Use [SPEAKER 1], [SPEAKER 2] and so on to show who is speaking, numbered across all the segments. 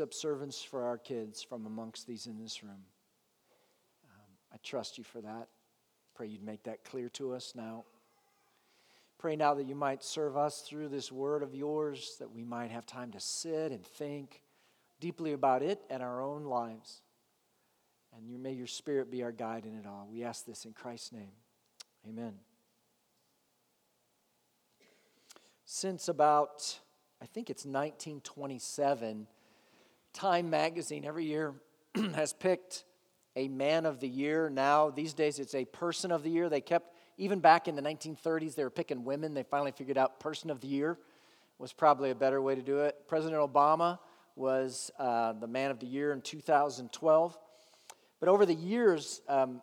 [SPEAKER 1] up servants for our kids from amongst these in this room. Um, I trust you for that. Pray you'd make that clear to us now. Pray now that you might serve us through this word of yours, that we might have time to sit and think deeply about it and our own lives. And you, may your spirit be our guide in it all. We ask this in Christ's name. Amen. Since about, I think it's 1927, Time magazine every year has picked a man of the year. Now, these days, it's a person of the year. They kept even back in the 1930s, they were picking women. They finally figured out person of the year was probably a better way to do it. President Obama was uh, the man of the year in 2012. But over the years, um,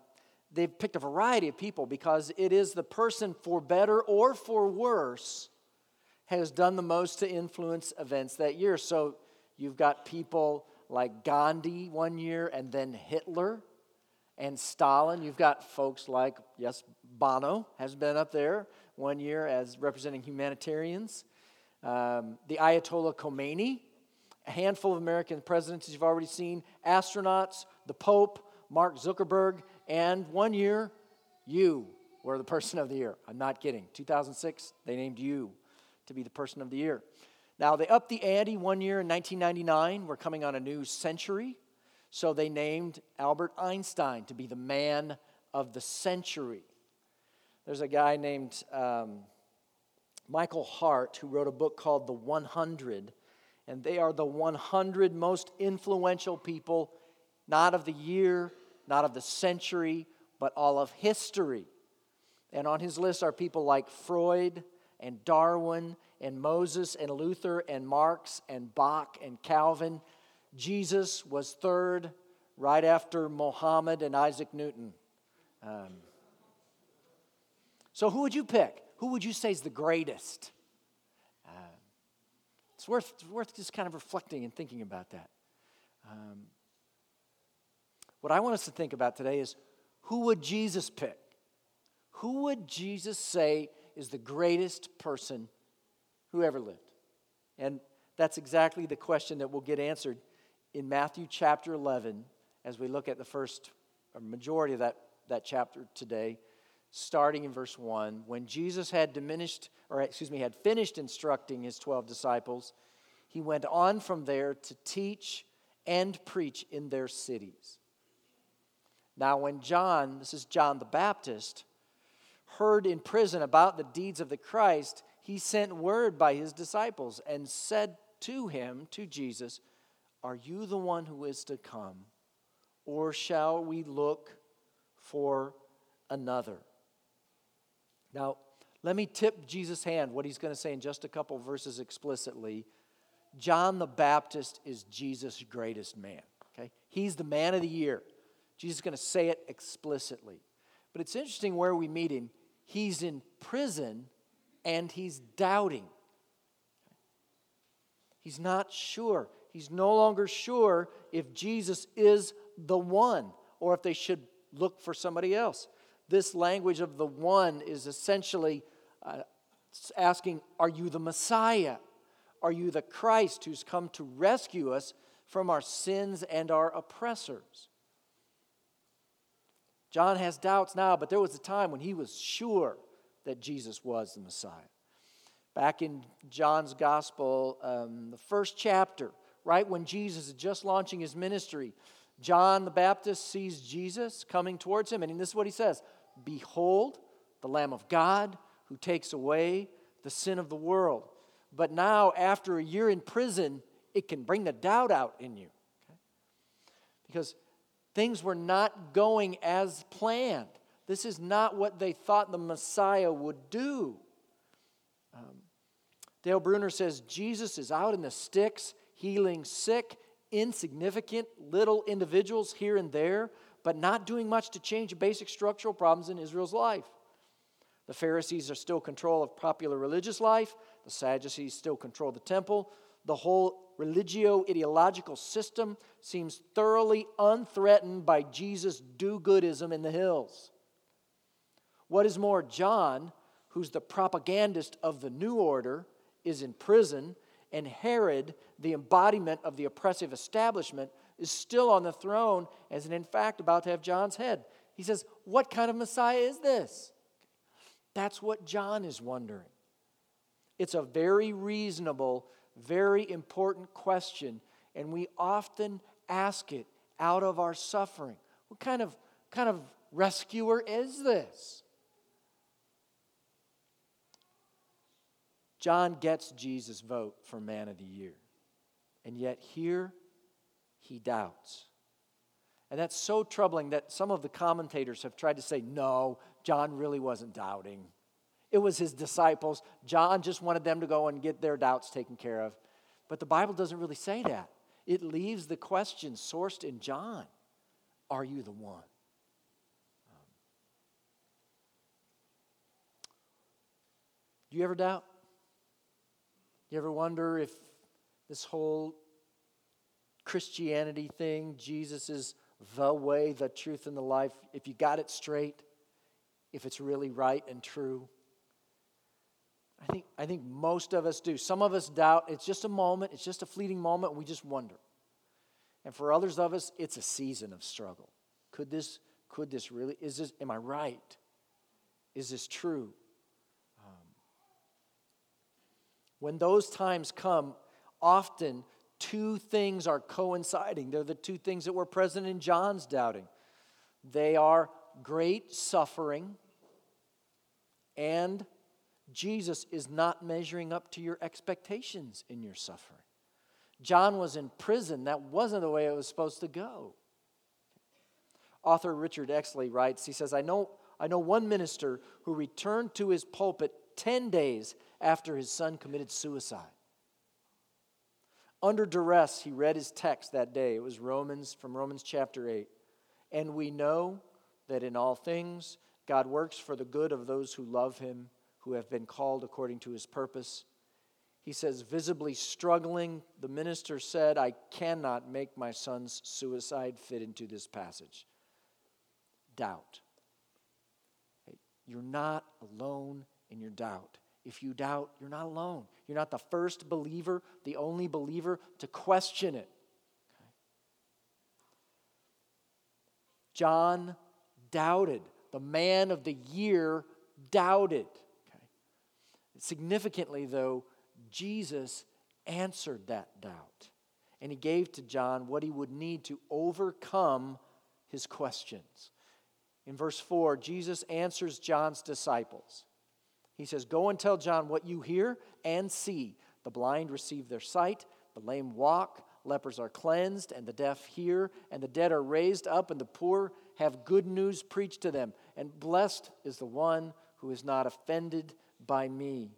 [SPEAKER 1] they've picked a variety of people because it is the person, for better or for worse, has done the most to influence events that year. So you've got people like Gandhi one year and then Hitler and Stalin. You've got folks like, yes, Bono has been up there one year as representing humanitarians. Um, the Ayatollah Khomeini, a handful of American presidents you've already seen, astronauts, the Pope, Mark Zuckerberg, and one year, you were the person of the year. I'm not kidding. 2006, they named you to be the person of the year. Now, they upped the ante one year in 1999. We're coming on a new century. So they named Albert Einstein to be the man of the century. There's a guy named um, Michael Hart who wrote a book called The 100, and they are the 100 most influential people, not of the year, not of the century, but all of history. And on his list are people like Freud and Darwin and Moses and Luther and Marx and Bach and Calvin. Jesus was third, right after Mohammed and Isaac Newton. Um, so, who would you pick? Who would you say is the greatest? Uh, it's, worth, it's worth just kind of reflecting and thinking about that. Um, what I want us to think about today is who would Jesus pick? Who would Jesus say is the greatest person who ever lived? And that's exactly the question that will get answered in Matthew chapter 11 as we look at the first or majority of that, that chapter today starting in verse 1 when jesus had diminished or excuse me had finished instructing his 12 disciples he went on from there to teach and preach in their cities now when john this is john the baptist heard in prison about the deeds of the christ he sent word by his disciples and said to him to jesus are you the one who is to come or shall we look for another now, let me tip Jesus' hand, what he's going to say in just a couple verses explicitly. John the Baptist is Jesus' greatest man. Okay? He's the man of the year. Jesus is going to say it explicitly. But it's interesting where we meet him. He's in prison and he's doubting. He's not sure. He's no longer sure if Jesus is the one or if they should look for somebody else this language of the one is essentially uh, asking, Are you the Messiah? Are you the Christ who's come to rescue us from our sins and our oppressors? John has doubts now, but there was a time when he was sure that Jesus was the Messiah. Back in John's Gospel, um, the first chapter, right when Jesus is just launching his ministry, John the Baptist sees Jesus coming towards him, and this is what he says Behold, the Lamb of God who takes away the sin of the world. But now, after a year in prison, it can bring the doubt out in you. Okay? Because things were not going as planned. This is not what they thought the Messiah would do. Um, Dale Bruner says Jesus is out in the sticks, healing sick, insignificant little individuals here and there but not doing much to change basic structural problems in Israel's life. The Pharisees are still control of popular religious life. The Sadducees still control the temple. The whole religio ideological system seems thoroughly unthreatened by Jesus' do goodism in the hills. What is more, John, who's the propagandist of the new order, is in prison, and Herod, the embodiment of the oppressive establishment, is still on the throne as in fact about to have John's head. He says, What kind of Messiah is this? That's what John is wondering. It's a very reasonable, very important question, and we often ask it out of our suffering. What kind of, kind of rescuer is this? John gets Jesus' vote for man of the year. And yet here he doubts. And that's so troubling that some of the commentators have tried to say, no, John really wasn't doubting. It was his disciples. John just wanted them to go and get their doubts taken care of. But the Bible doesn't really say that. It leaves the question sourced in John Are you the one? Um, do you ever doubt? You ever wonder if this whole Christianity thing, Jesus is the way, the truth, and the life, if you got it straight, if it's really right and true? I think, I think most of us do. Some of us doubt. It's just a moment, it's just a fleeting moment, we just wonder. And for others of us, it's a season of struggle. Could this, could this really, is this, am I right? Is this true? When those times come, often two things are coinciding. They're the two things that were present in John's doubting. They are great suffering, and Jesus is not measuring up to your expectations in your suffering. John was in prison. That wasn't the way it was supposed to go. Author Richard Exley writes, he says, I know, I know one minister who returned to his pulpit 10 days after his son committed suicide. Under duress, he read his text that day. It was Romans from Romans chapter 8. And we know that in all things God works for the good of those who love him, who have been called according to his purpose. He says, visibly struggling, the minister said, I cannot make my son's suicide fit into this passage. Doubt. You're not alone in your doubt. If you doubt, you're not alone. You're not the first believer, the only believer to question it. Okay. John doubted. The man of the year doubted. Okay. Significantly, though, Jesus answered that doubt. And he gave to John what he would need to overcome his questions. In verse 4, Jesus answers John's disciples. He says, Go and tell John what you hear and see. The blind receive their sight, the lame walk, lepers are cleansed, and the deaf hear, and the dead are raised up, and the poor have good news preached to them. And blessed is the one who is not offended by me.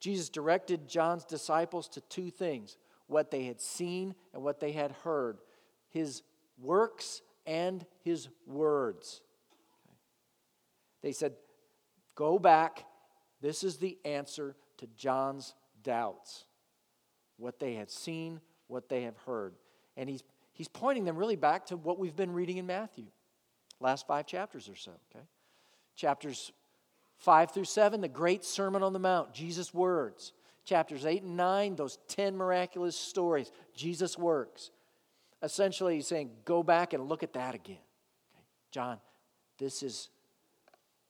[SPEAKER 1] Jesus directed John's disciples to two things what they had seen and what they had heard his works and his words. They said, Go back. This is the answer to John's doubts what they had seen, what they have heard. And he's, he's pointing them really back to what we've been reading in Matthew, last five chapters or so, okay? Chapters 5 through 7, the great Sermon on the Mount, Jesus' words. Chapters 8 and 9, those 10 miraculous stories, Jesus' works. Essentially, he's saying, go back and look at that again. Okay? John, this is,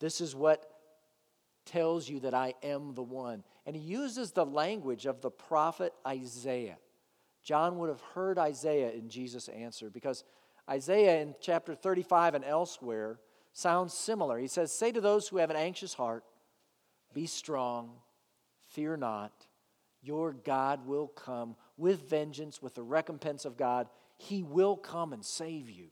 [SPEAKER 1] this is what tells you that I am the one. And he uses the language of the prophet Isaiah. John would have heard Isaiah in Jesus' answer because Isaiah in chapter 35 and elsewhere sounds similar. He says, Say to those who have an anxious heart, Be strong, fear not. Your God will come with vengeance, with the recompense of God. He will come and save you.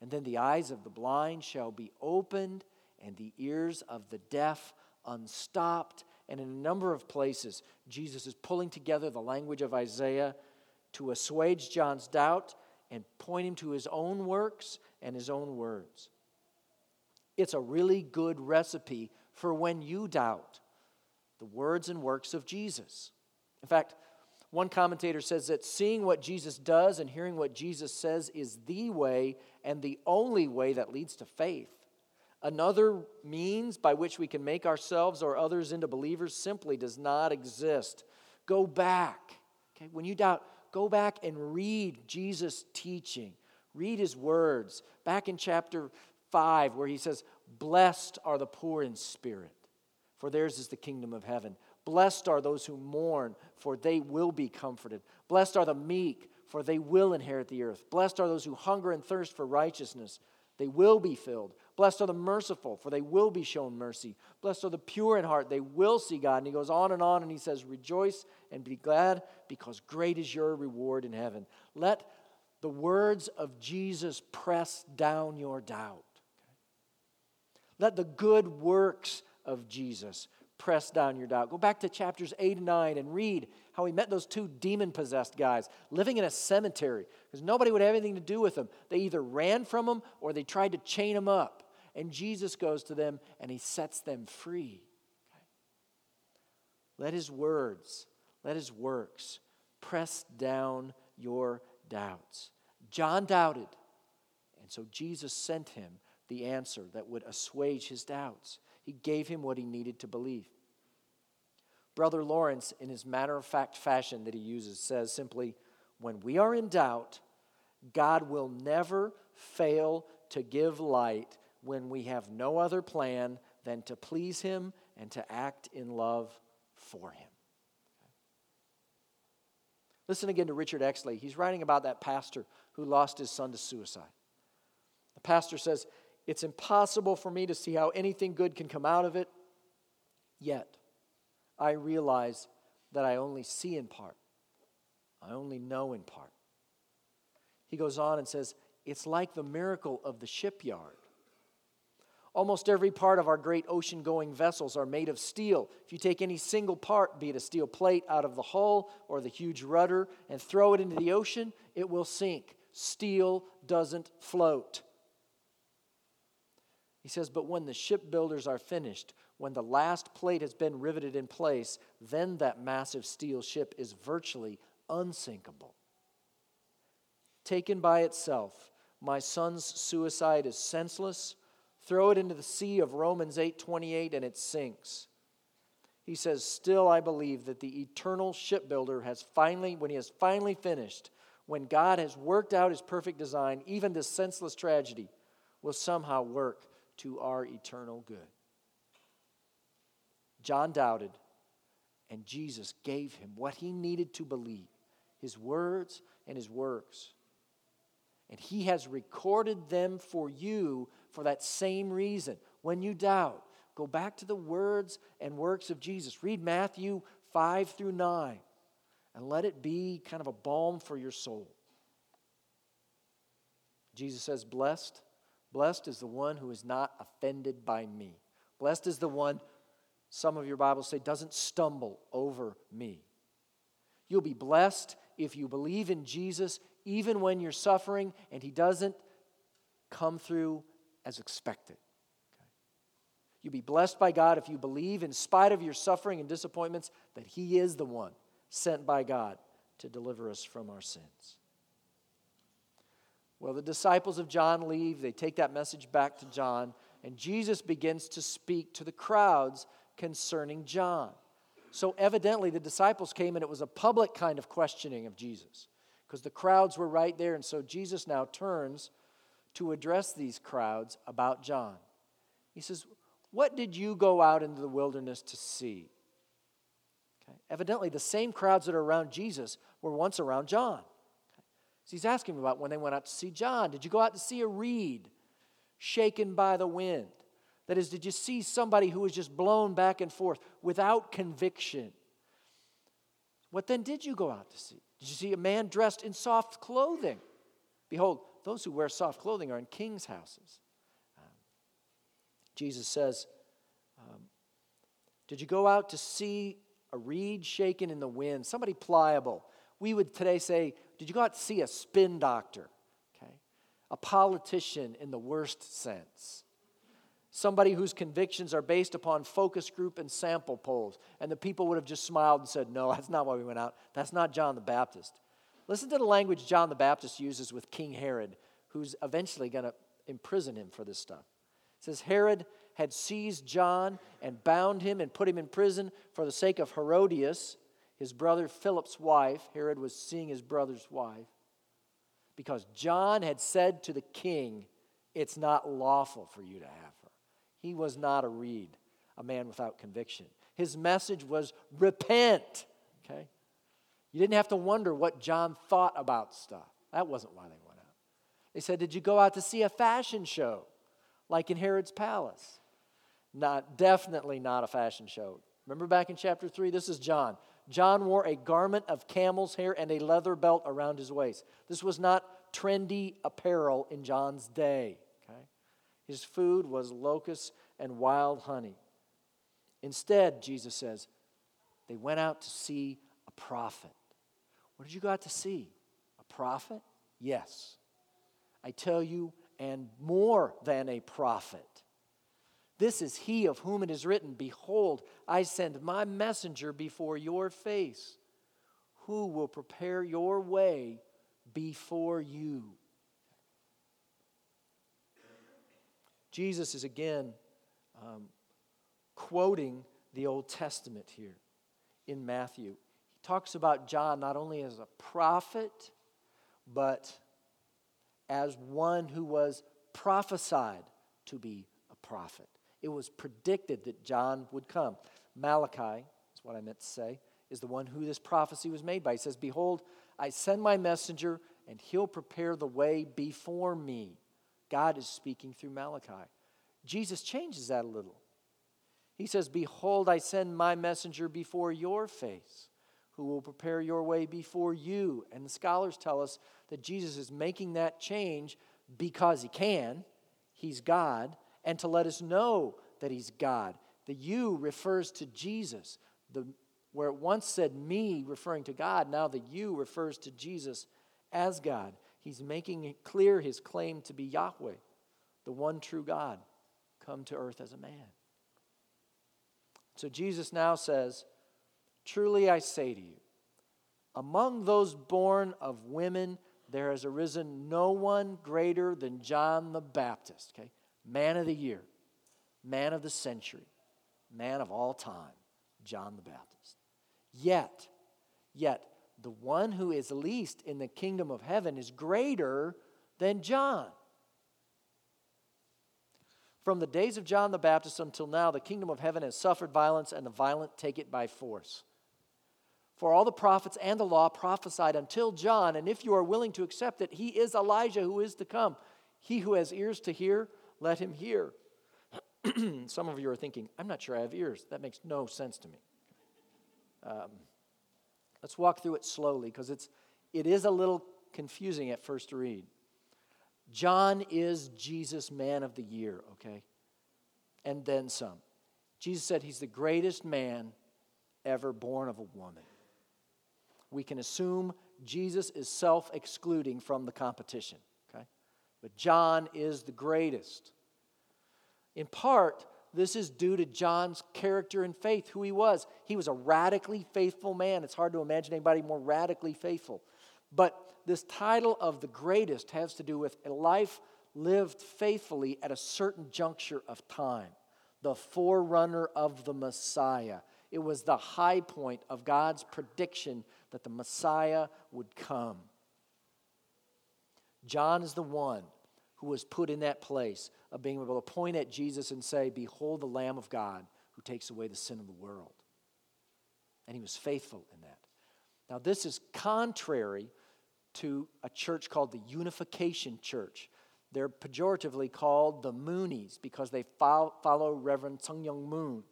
[SPEAKER 1] And then the eyes of the blind shall be opened and the ears of the deaf unstopped. And in a number of places, Jesus is pulling together the language of Isaiah to assuage John's doubt and point him to his own works and his own words. It's a really good recipe for when you doubt the words and works of Jesus. In fact, one commentator says that seeing what Jesus does and hearing what Jesus says is the way and the only way that leads to faith. Another means by which we can make ourselves or others into believers simply does not exist. Go back. Okay, when you doubt, go back and read Jesus' teaching. Read his words. Back in chapter 5, where he says, Blessed are the poor in spirit, for theirs is the kingdom of heaven. Blessed are those who mourn, for they will be comforted. Blessed are the meek, for they will inherit the earth. Blessed are those who hunger and thirst for righteousness, they will be filled. Blessed are the merciful, for they will be shown mercy. Blessed are the pure in heart, they will see God. And he goes on and on and he says, Rejoice and be glad, because great is your reward in heaven. Let the words of Jesus press down your doubt. Let the good works of Jesus press down your doubt. Go back to chapters 8 and 9 and read how he met those two demon possessed guys living in a cemetery because nobody would have anything to do with them. They either ran from him or they tried to chain him up. And Jesus goes to them and he sets them free. Let his words, let his works press down your doubts. John doubted, and so Jesus sent him the answer that would assuage his doubts. He gave him what he needed to believe. Brother Lawrence, in his matter of fact fashion that he uses, says simply, When we are in doubt, God will never fail to give light when we have no other plan than to please Him and to act in love for Him. Listen again to Richard Exley. He's writing about that pastor who lost his son to suicide. The pastor says, It's impossible for me to see how anything good can come out of it, yet I realize that I only see in part, I only know in part. He goes on and says, It's like the miracle of the shipyard. Almost every part of our great ocean going vessels are made of steel. If you take any single part, be it a steel plate out of the hull or the huge rudder, and throw it into the ocean, it will sink. Steel doesn't float. He says, But when the shipbuilders are finished, when the last plate has been riveted in place, then that massive steel ship is virtually unsinkable. Taken by itself, my son's suicide is senseless Throw it into the sea of Romans 8:28 and it sinks. He says, "Still I believe that the eternal shipbuilder has finally when he has finally finished, when God has worked out his perfect design, even this senseless tragedy will somehow work to our eternal good." John doubted, and Jesus gave him what he needed to believe his words and his works. And he has recorded them for you for that same reason. When you doubt, go back to the words and works of Jesus. Read Matthew 5 through 9 and let it be kind of a balm for your soul. Jesus says, Blessed, blessed is the one who is not offended by me. Blessed is the one, some of your Bibles say, doesn't stumble over me. You'll be blessed if you believe in Jesus even when you're suffering and he doesn't come through as expected. Okay? You'll be blessed by God if you believe, in spite of your suffering and disappointments, that He is the one sent by God to deliver us from our sins. Well, the disciples of John leave. They take that message back to John, and Jesus begins to speak to the crowds concerning John. So, evidently, the disciples came and it was a public kind of questioning of Jesus because the crowds were right there. And so, Jesus now turns to address these crowds about John. He says, What did you go out into the wilderness to see? Okay. Evidently, the same crowds that are around Jesus were once around John. Okay. So he's asking about when they went out to see John. Did you go out to see a reed shaken by the wind? That is, did you see somebody who was just blown back and forth without conviction? What then did you go out to see? Did you see a man dressed in soft clothing? Behold, those who wear soft clothing are in kings' houses. Um, Jesus says, um, Did you go out to see a reed shaken in the wind? Somebody pliable. We would today say, Did you go out to see a spin doctor? Okay. A politician in the worst sense. Somebody whose convictions are based upon focus group and sample polls. And the people would have just smiled and said, No, that's not why we went out. That's not John the Baptist. Listen to the language John the Baptist uses with King Herod, who's eventually going to imprison him for this stuff. It says, Herod had seized John and bound him and put him in prison for the sake of Herodias, his brother Philip's wife. Herod was seeing his brother's wife because John had said to the king, It's not lawful for you to have her. He was not a reed, a man without conviction. His message was repent. Okay? You didn't have to wonder what John thought about stuff. That wasn't why they went out. They said, Did you go out to see a fashion show like in Herod's palace? Not, definitely not a fashion show. Remember back in chapter 3? This is John. John wore a garment of camel's hair and a leather belt around his waist. This was not trendy apparel in John's day. Okay? His food was locusts and wild honey. Instead, Jesus says, they went out to see prophet. What did you go out to see? A prophet? Yes. I tell you, and more than a prophet. This is he of whom it is written, Behold, I send my messenger before your face, who will prepare your way before you. Jesus is again um, quoting the Old Testament here in Matthew. Talks about John not only as a prophet, but as one who was prophesied to be a prophet. It was predicted that John would come. Malachi, is what I meant to say, is the one who this prophecy was made by. He says, Behold, I send my messenger, and he'll prepare the way before me. God is speaking through Malachi. Jesus changes that a little. He says, Behold, I send my messenger before your face, who will prepare your way before you. And the scholars tell us that Jesus is making that change because he can. He's God and to let us know that He's God. The you refers to Jesus. The, where it once said me referring to God, now the you refers to Jesus as God. He's making it clear his claim to be Yahweh, the one true God, come to earth as a man. So Jesus now says, Truly I say to you, among those born of women, there has arisen no one greater than John the Baptist. Okay? man of the year, man of the century, man of all time, John the Baptist. Yet, yet, the one who is least in the kingdom of heaven is greater than John. From the days of John the Baptist until now, the kingdom of heaven has suffered violence, and the violent take it by force. For all the prophets and the law prophesied until John, and if you are willing to accept it, he is Elijah who is to come. He who has ears to hear, let him hear. Some of you are thinking, I'm not sure I have ears. That makes no sense to me. Um, let's walk through it slowly because it's it is a little confusing at first read. John is Jesus' man of the year, okay? And then some. Jesus said he's the greatest man ever born of a woman. We can assume Jesus is self excluding from the competition. But John is the greatest. In part, this is due to John's character and faith, who he was. He was a radically faithful man. It's hard to imagine anybody more radically faithful. But this title of the greatest has to do with a life lived faithfully at a certain juncture of time, the forerunner of the Messiah. It was the high point of God's prediction that the Messiah would come. John is the one who was put in that place of being able to point at Jesus and say, Behold the Lamb of God who takes away the sin of the world. And he was faithful in that. Now, this is contrary to a church called the Unification Church. They're pejoratively called the Moonies because they follow Reverend Sun Myung Moon.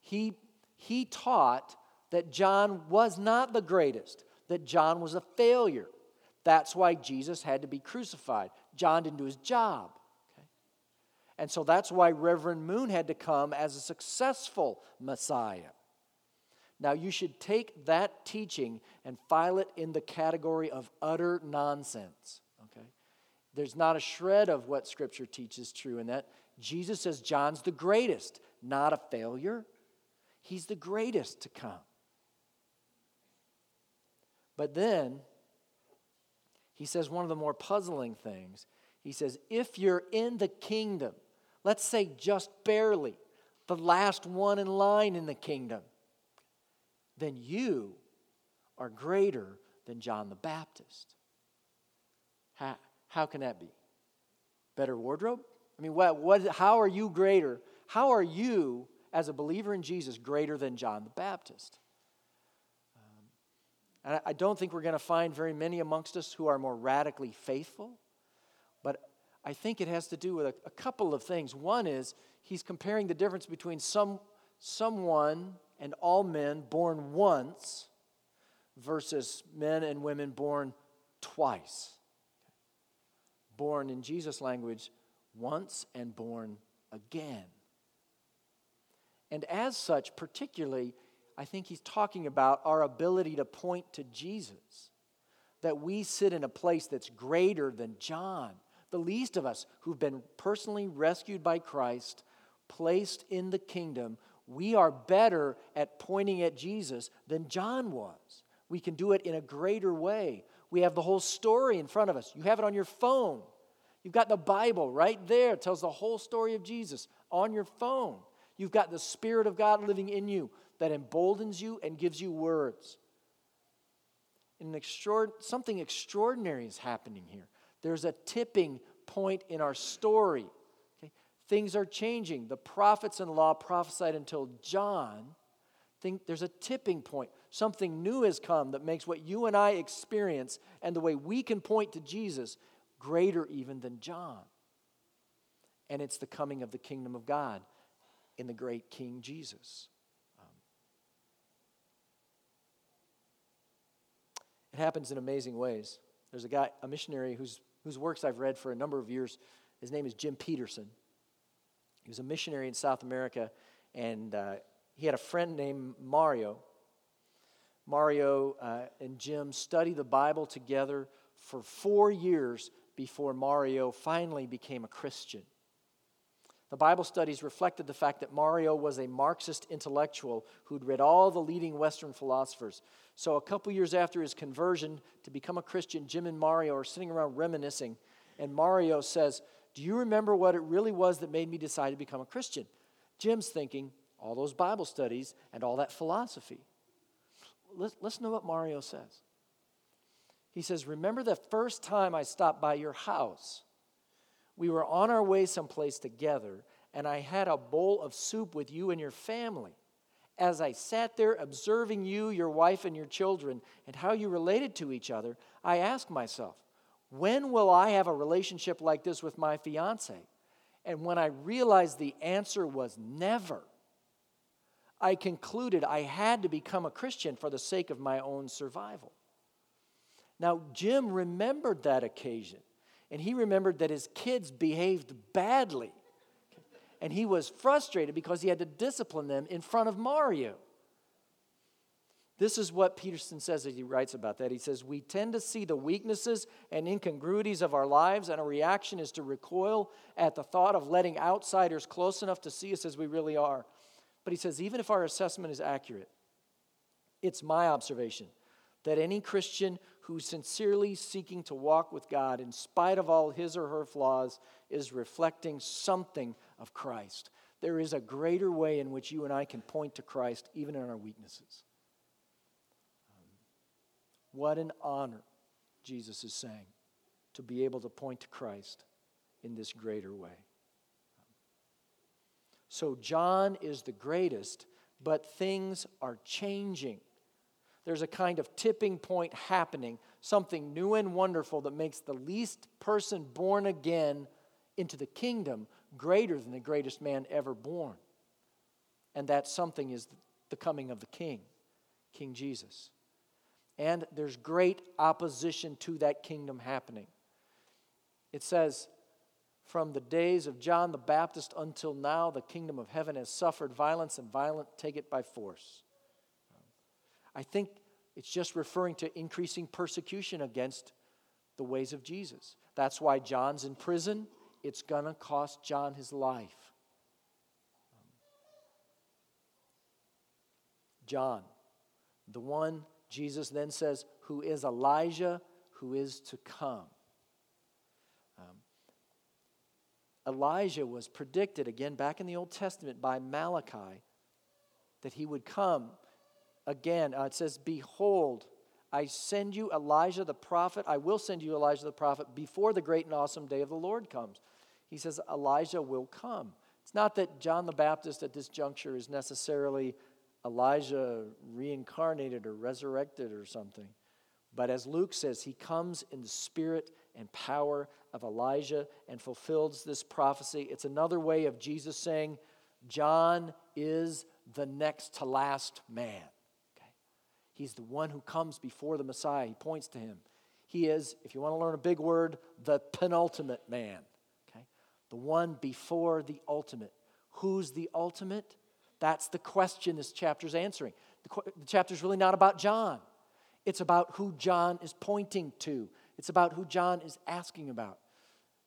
[SPEAKER 1] He, he taught that John was not the greatest, that John was a failure. That's why Jesus had to be crucified. John didn't do his job. Okay? And so that's why Reverend Moon had to come as a successful Messiah. Now, you should take that teaching and file it in the category of utter nonsense. Okay? There's not a shred of what Scripture teaches true in that. Jesus says John's the greatest, not a failure. He's the greatest to come. But then, he says one of the more puzzling things. He says, if you're in the kingdom, let's say just barely, the last one in line in the kingdom, then you are greater than John the Baptist. How, how can that be? Better wardrobe? I mean, what, what, how are you greater? How are you, as a believer in Jesus, greater than John the Baptist? And I, I don't think we're going to find very many amongst us who are more radically faithful, but I think it has to do with a, a couple of things. One is he's comparing the difference between some, someone and all men born once versus men and women born twice. Born in Jesus' language, once and born again. And as such, particularly, I think he's talking about our ability to point to Jesus. That we sit in a place that's greater than John, the least of us who've been personally rescued by Christ, placed in the kingdom. We are better at pointing at Jesus than John was. We can do it in a greater way. We have the whole story in front of us. You have it on your phone. You've got the Bible right there, it tells the whole story of Jesus on your phone. You've got the Spirit of God living in you that emboldens you and gives you words. An extra- something extraordinary is happening here. There's a tipping point in our story. Okay? Things are changing. The prophets and law prophesied until John. Think there's a tipping point. Something new has come that makes what you and I experience and the way we can point to Jesus greater even than John. And it's the coming of the kingdom of God in the great King Jesus. Um, it happens in amazing ways. There's a guy, a missionary whose, whose works I've read for a number of years. His name is Jim Petersen. He was a missionary in South America, and uh, he had a friend named Mario. Mario uh, and Jim studied the Bible together for four years before Mario finally became a Christian. The Bible studies reflected the fact that Mario was a Marxist intellectual who'd read all the leading Western philosophers. So, a couple years after his conversion to become a Christian, Jim and Mario are sitting around reminiscing, and Mario says, Do you remember what it really was that made me decide to become a Christian? Jim's thinking, All those Bible studies and all that philosophy. Listen to what Mario says. He says, Remember the first time I stopped by your house? We were on our way someplace together, and I had a bowl of soup with you and your family. As I sat there observing you, your wife, and your children, and how you related to each other, I asked myself, when will I have a relationship like this with my fiance? And when I realized the answer was never, I concluded I had to become a Christian for the sake of my own survival. Now, Jim remembered that occasion, and he remembered that his kids behaved badly. And he was frustrated because he had to discipline them in front of Mario. This is what Petersen says as he writes about that. He says, We tend to see the weaknesses and incongruities of our lives, and our reaction is to recoil at the thought of letting outsiders close enough to see us as we really are. But he says, even if our assessment is accurate, it's my observation that any Christian who's sincerely seeking to walk with God in spite of all his or her flaws is reflecting something of Christ. There is a greater way in which you and I can point to Christ even in our weaknesses. Um, what an honor, Jesus is saying, to be able to point to Christ in this greater way. So, John is the greatest, but things are changing there's a kind of tipping point happening, something new and wonderful that makes the least person born again into the kingdom greater than the greatest man ever born. And that something is the coming of the king, King Jesus. And there's great opposition to that kingdom happening. It says, from the days of John the Baptist until now, the kingdom of heaven has suffered violence, and violent take it by force. I think it's just referring to increasing persecution against the ways of Jesus. That's why John's in prison. It's going to cost John his life. John, the one Jesus then says, who is Elijah, who is to come. Um, Elijah was predicted again back in the Old Testament by Malachi that he would come again. Uh, it says, Behold, I send you Elijah the prophet. I will send you Elijah the prophet before the great and awesome day of the Lord comes. He says, Elijah will come. It's not that John the Baptist at this juncture is necessarily Elijah reincarnated or resurrected or something. But as Luke says, he comes in the spirit and power of Elijah and fulfills this prophecy. It's another way of Jesus saying, John is the next to last man. He's the one who comes before the Messiah. He points to him. He is, if you want to learn a big word, the penultimate man. Okay? The one before the ultimate. Who's the ultimate? That's the question this chapter is answering. The, the chapter is really not about John. It's about who John is pointing to. It's about who John is asking about.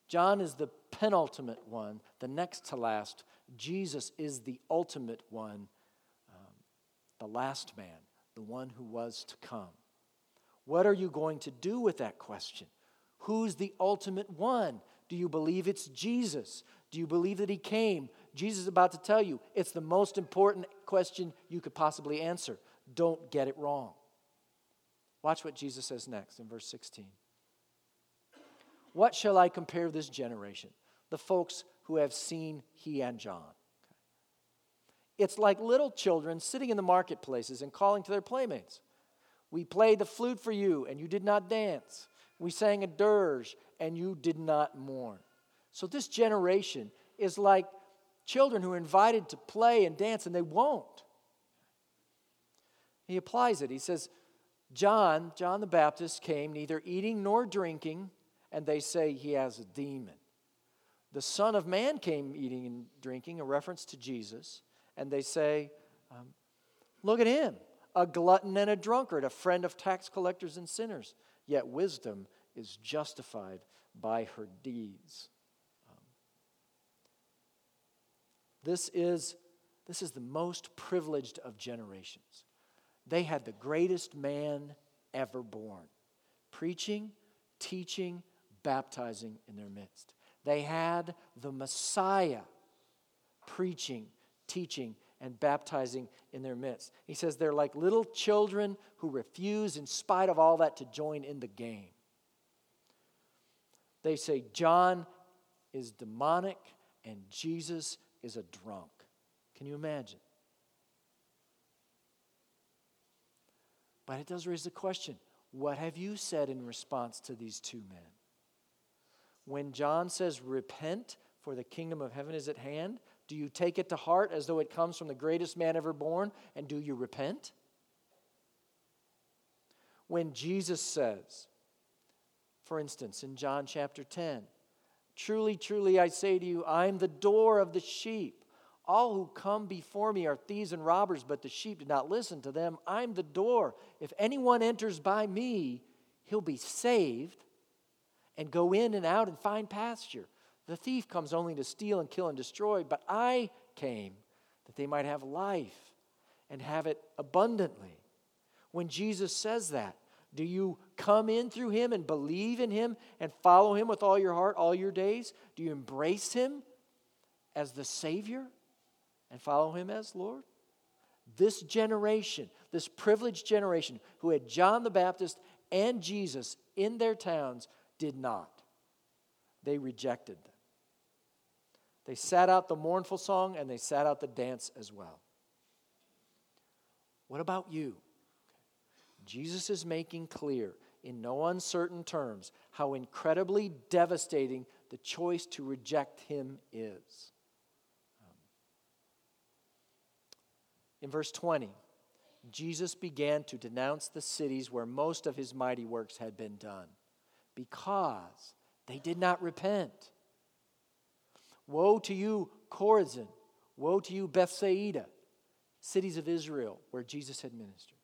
[SPEAKER 1] John is the penultimate one, the next to last. Jesus is the ultimate one, um, the last man, the one who was to come. What are you going to do with that question? Who's the ultimate one? Do you believe it's Jesus? Do you believe that he came? Jesus is about to tell you it's the most important question you could possibly answer. Don't get it wrong. Watch what Jesus says next in verse 16. What shall I compare this generation? The folks who have seen he and John. It's like little children sitting in the marketplaces and calling to their playmates. We played the flute for you, and you did not dance. We sang a dirge, and you did not mourn. So, this generation is like children who are invited to play and dance, and they won't. He applies it. He says, John, John the Baptist, came neither eating nor drinking, and they say he has a demon. The Son of Man came eating and drinking, a reference to Jesus, and they say, um, Look at him, a glutton and a drunkard, a friend of tax collectors and sinners. Yet wisdom is justified by her deeds. Um, this, is, this is the most privileged of generations. They had the greatest man ever born, preaching, teaching, baptizing in their midst. They had the Messiah preaching, teaching, and baptizing in their midst. He says they're like little children who refuse, in spite of all that, to join in the game. They say John is demonic and Jesus is a drunk. Can you imagine? But it does raise the question what have you said in response to these two men? When John says, Repent, for the kingdom of heaven is at hand, do you take it to heart as though it comes from the greatest man ever born? And do you repent? When Jesus says, for instance, in John chapter 10, Truly, truly, I say to you, I'm the door of the sheep. All who come before me are thieves and robbers, but the sheep did not listen to them. I'm the door. If anyone enters by me, he'll be saved and go in and out and find pasture. The thief comes only to steal and kill and destroy, but I came that they might have life and have it abundantly. When Jesus says that, do you come in through him and believe in him and follow him with all your heart all your days? Do you embrace him as the Savior and follow him as Lord? This generation, this privileged generation who had John the Baptist and Jesus in their towns, did not. They rejected them. They sat out the mournful song and they sat out the dance as well. What about you? Jesus is making clear in no uncertain terms how incredibly devastating the choice to reject him is. Um, in verse 20, Jesus began to denounce the cities where most of his mighty works had been done because they did not repent. Woe to you, Chorazin! Woe to you, Bethsaida, cities of Israel where Jesus had ministered.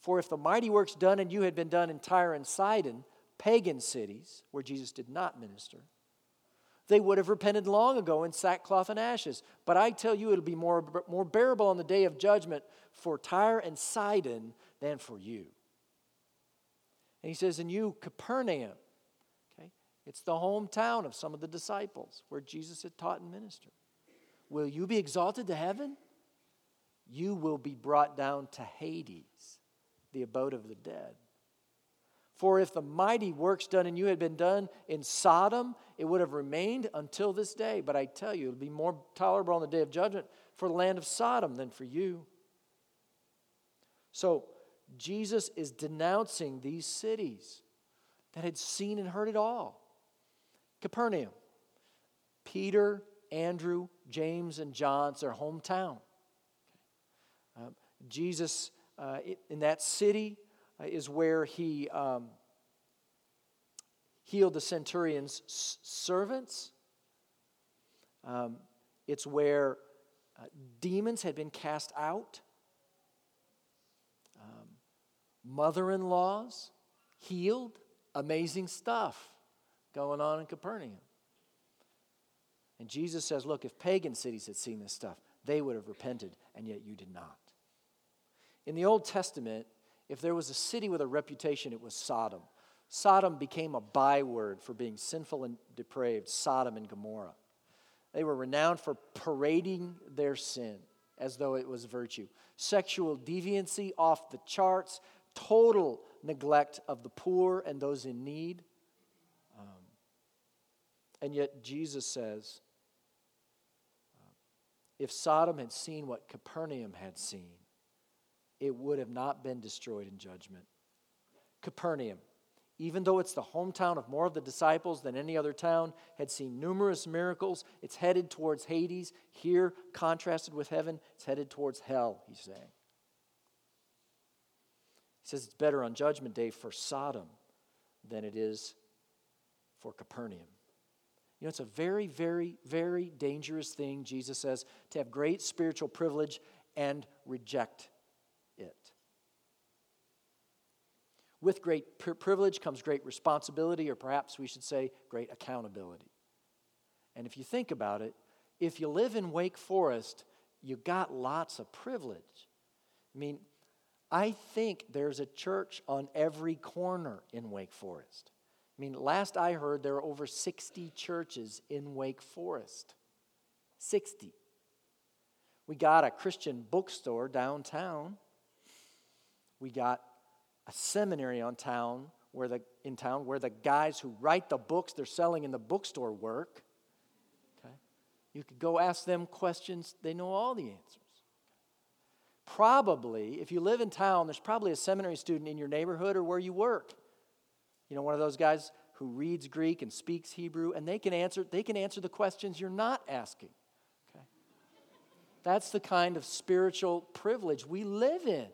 [SPEAKER 1] For if the mighty works done in you had been done in Tyre and Sidon, pagan cities where Jesus did not minister, they would have repented long ago in sackcloth and ashes. But I tell you, it'll be more, more bearable on the day of judgment for Tyre and Sidon than for you. And he says, And you, Capernaum, it's the hometown of some of the disciples where Jesus had taught and ministered. Will you be exalted to heaven? you will be brought down to Hades, the abode of the dead. For if the mighty works done in you had been done in Sodom, it would have remained until this day. But I tell you, it will be more tolerable on the day of judgment for the land of Sodom than for you. So, Jesus is denouncing these cities that had seen and heard it all. Capernaum, Peter, Andrew, James, and John's their hometown. Um, Jesus, uh, in that city, uh, is where he um, healed the centurion's s- servants. Um, it's where uh, demons had been cast out. Um, Mother in laws healed. Amazing stuff going on in Capernaum. And Jesus says, Look, if pagan cities had seen this stuff, they would have repented, and yet you did not. In the Old Testament, if there was a city with a reputation, it was Sodom. Sodom became a byword for being sinful and depraved, Sodom and Gomorrah. They were renowned for parading their sin as though it was virtue. Sexual deviancy off the charts, total neglect of the poor and those in need. And yet, Jesus says, uh, if Sodom had seen what Capernaum had seen, it would have not been destroyed in judgment. Capernaum, even though it's the hometown of more of the disciples than any other town, had seen numerous miracles. It's headed towards Hades. Here, contrasted with heaven, it's headed towards hell, he's saying. He says it's better on Judgment Day for Sodom than it is for Capernaum. You know, it's a very, very, very dangerous thing, Jesus says, to have great spiritual privilege and reject it. With great privilege comes great responsibility, or perhaps we should say great accountability. And if you think about it, if you live in Wake Forest, you got lots of privilege. I mean, I think there's a church on every corner in Wake Forest. I mean, last I heard, there are over 60 churches in Wake Forest. 60. We got a Christian bookstore downtown. We got a seminary on town where the, in town where the guys who write the books they're selling in the bookstore work. Okay? You could go ask them questions, they know all the answers. Probably, if you live in town, there's probably a seminary student in your neighborhood or where you work. You know, one of those guys who reads Greek and speaks Hebrew, and they can answer, they can answer the questions you're not asking. Okay? That's the kind of spiritual privilege we live in.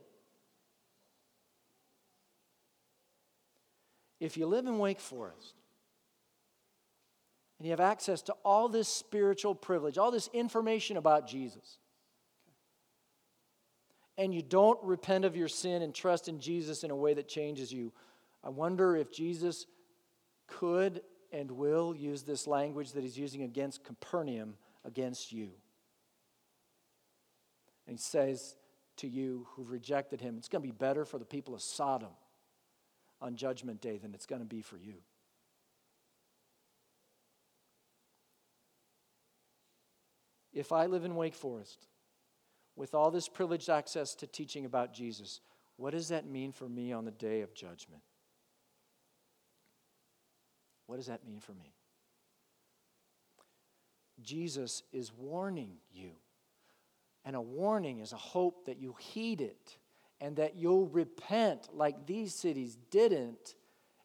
[SPEAKER 1] if you live in Wake Forest and you have access to all this spiritual privilege, all this information about Jesus, and you don't repent of your sin and trust in Jesus in a way that changes you, I wonder if Jesus could and will use this language that he's using against Capernaum against you. And he says to you who've rejected him, it's going to be better for the people of Sodom on Judgment Day than it's going to be for you. If I live in Wake Forest with all this privileged access to teaching about Jesus, what does that mean for me on the day of judgment? What does that mean for me? Jesus is warning you. And a warning is a hope that you heed it and that you'll repent like these cities didn't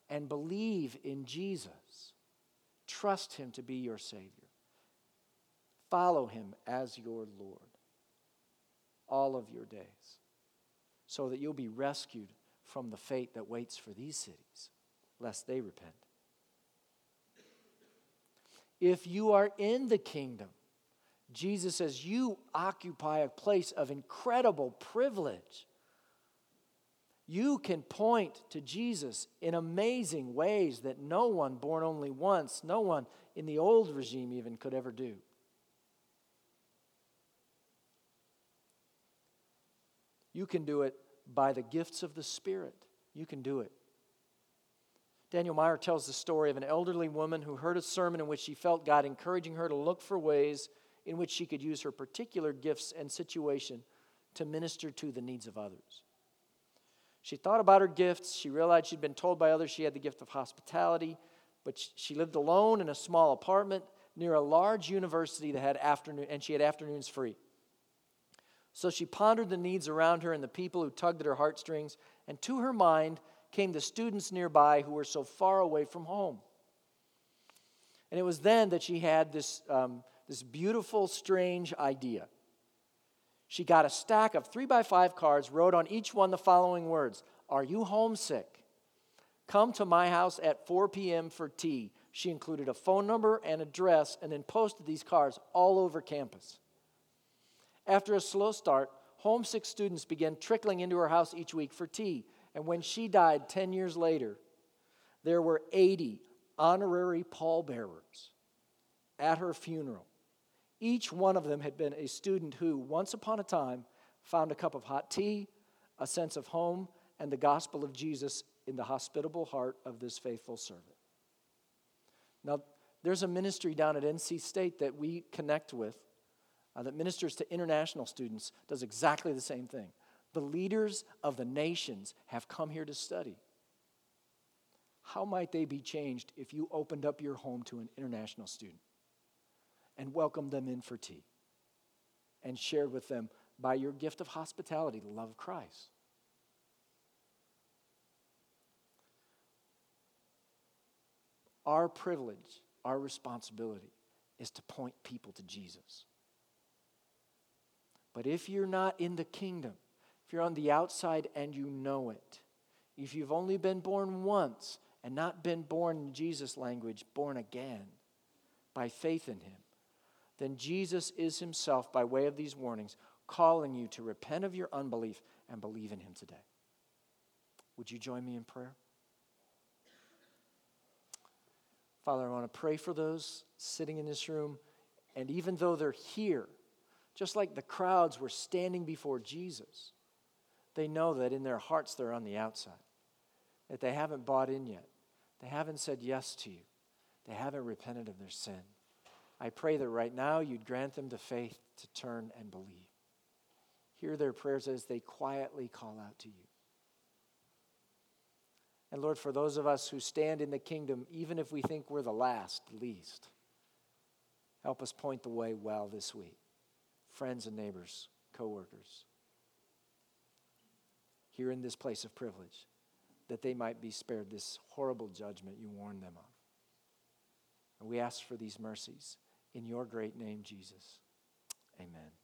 [SPEAKER 1] and believe in Jesus. Trust Him to be your Savior. Follow Him as your Lord all of your days so that you'll be rescued from the fate that waits for these cities, lest they repent. If you are in the kingdom, Jesus says you occupy a place of incredible privilege you can point to Jesus in amazing ways that no one born only once, no one in the old regime even could ever do. You can do it by the gifts of the Spirit. You can do it. Daniel Meyer tells the story of an elderly woman who heard a sermon in which she felt God encouraging her to look for ways in which she could use her particular gifts and situation to minister to the needs of others. She thought about her gifts. She realized she'd been told by others she had the gift of hospitality, but she lived alone in a small apartment near a large university that had afternoon and she had afternoons free. So she pondered the needs around her and the people who tugged at her heartstrings, and to her mind came the students nearby who were so far away from home. And it was then that she had this, um, this beautiful, strange idea. She got a stack of three by five cards, wrote on each one the following words Are you homesick? Come to my house at 4 p.m. for tea. She included a phone number and address and then posted these cards all over campus. After a slow start, homesick students began trickling into her house each week for tea. And when she died 10 years later, there were 80 honorary pallbearers at her funeral. Each one of them had been a student who, once upon a time, found a cup of hot tea, a sense of home, and the gospel of Jesus in the hospitable heart of this faithful servant. Now, there's a ministry down at NC State that we connect with uh, that ministers to international students, does exactly the same thing. The leaders of the nations have come here to study. How might they be changed if you opened up your home to an international student and welcomed them in for tea and shared with them by your gift of hospitality the love of Christ? Our privilege, our responsibility is to point people to Jesus. But if you're not in the kingdom, if you're on the outside and you know it, if you've only been born once and not been born in Jesus' language, born again by faith in Him, then Jesus is Himself, by way of these warnings, calling you to repent of your unbelief and believe in Him today. Would you join me in prayer? Father, I want to pray for those sitting in this room, and even though they're here, just like the crowds were standing before Jesus, they know that in their hearts they're on the outside, that they haven't bought in yet. They haven't said yes to you. They haven't repented of their sin. I pray that right now you'd grant them the faith to turn and believe. Hear their prayers as they quietly call out to you. And Lord, for those of us who stand in the kingdom, even if we think we're the last, least, help us point the way well this week friends and neighbors, coworkers, here in this place of privilege, that they might be spared this horrible judgment you warned them of. And we ask for these mercies in your great name, Jesus. Amen.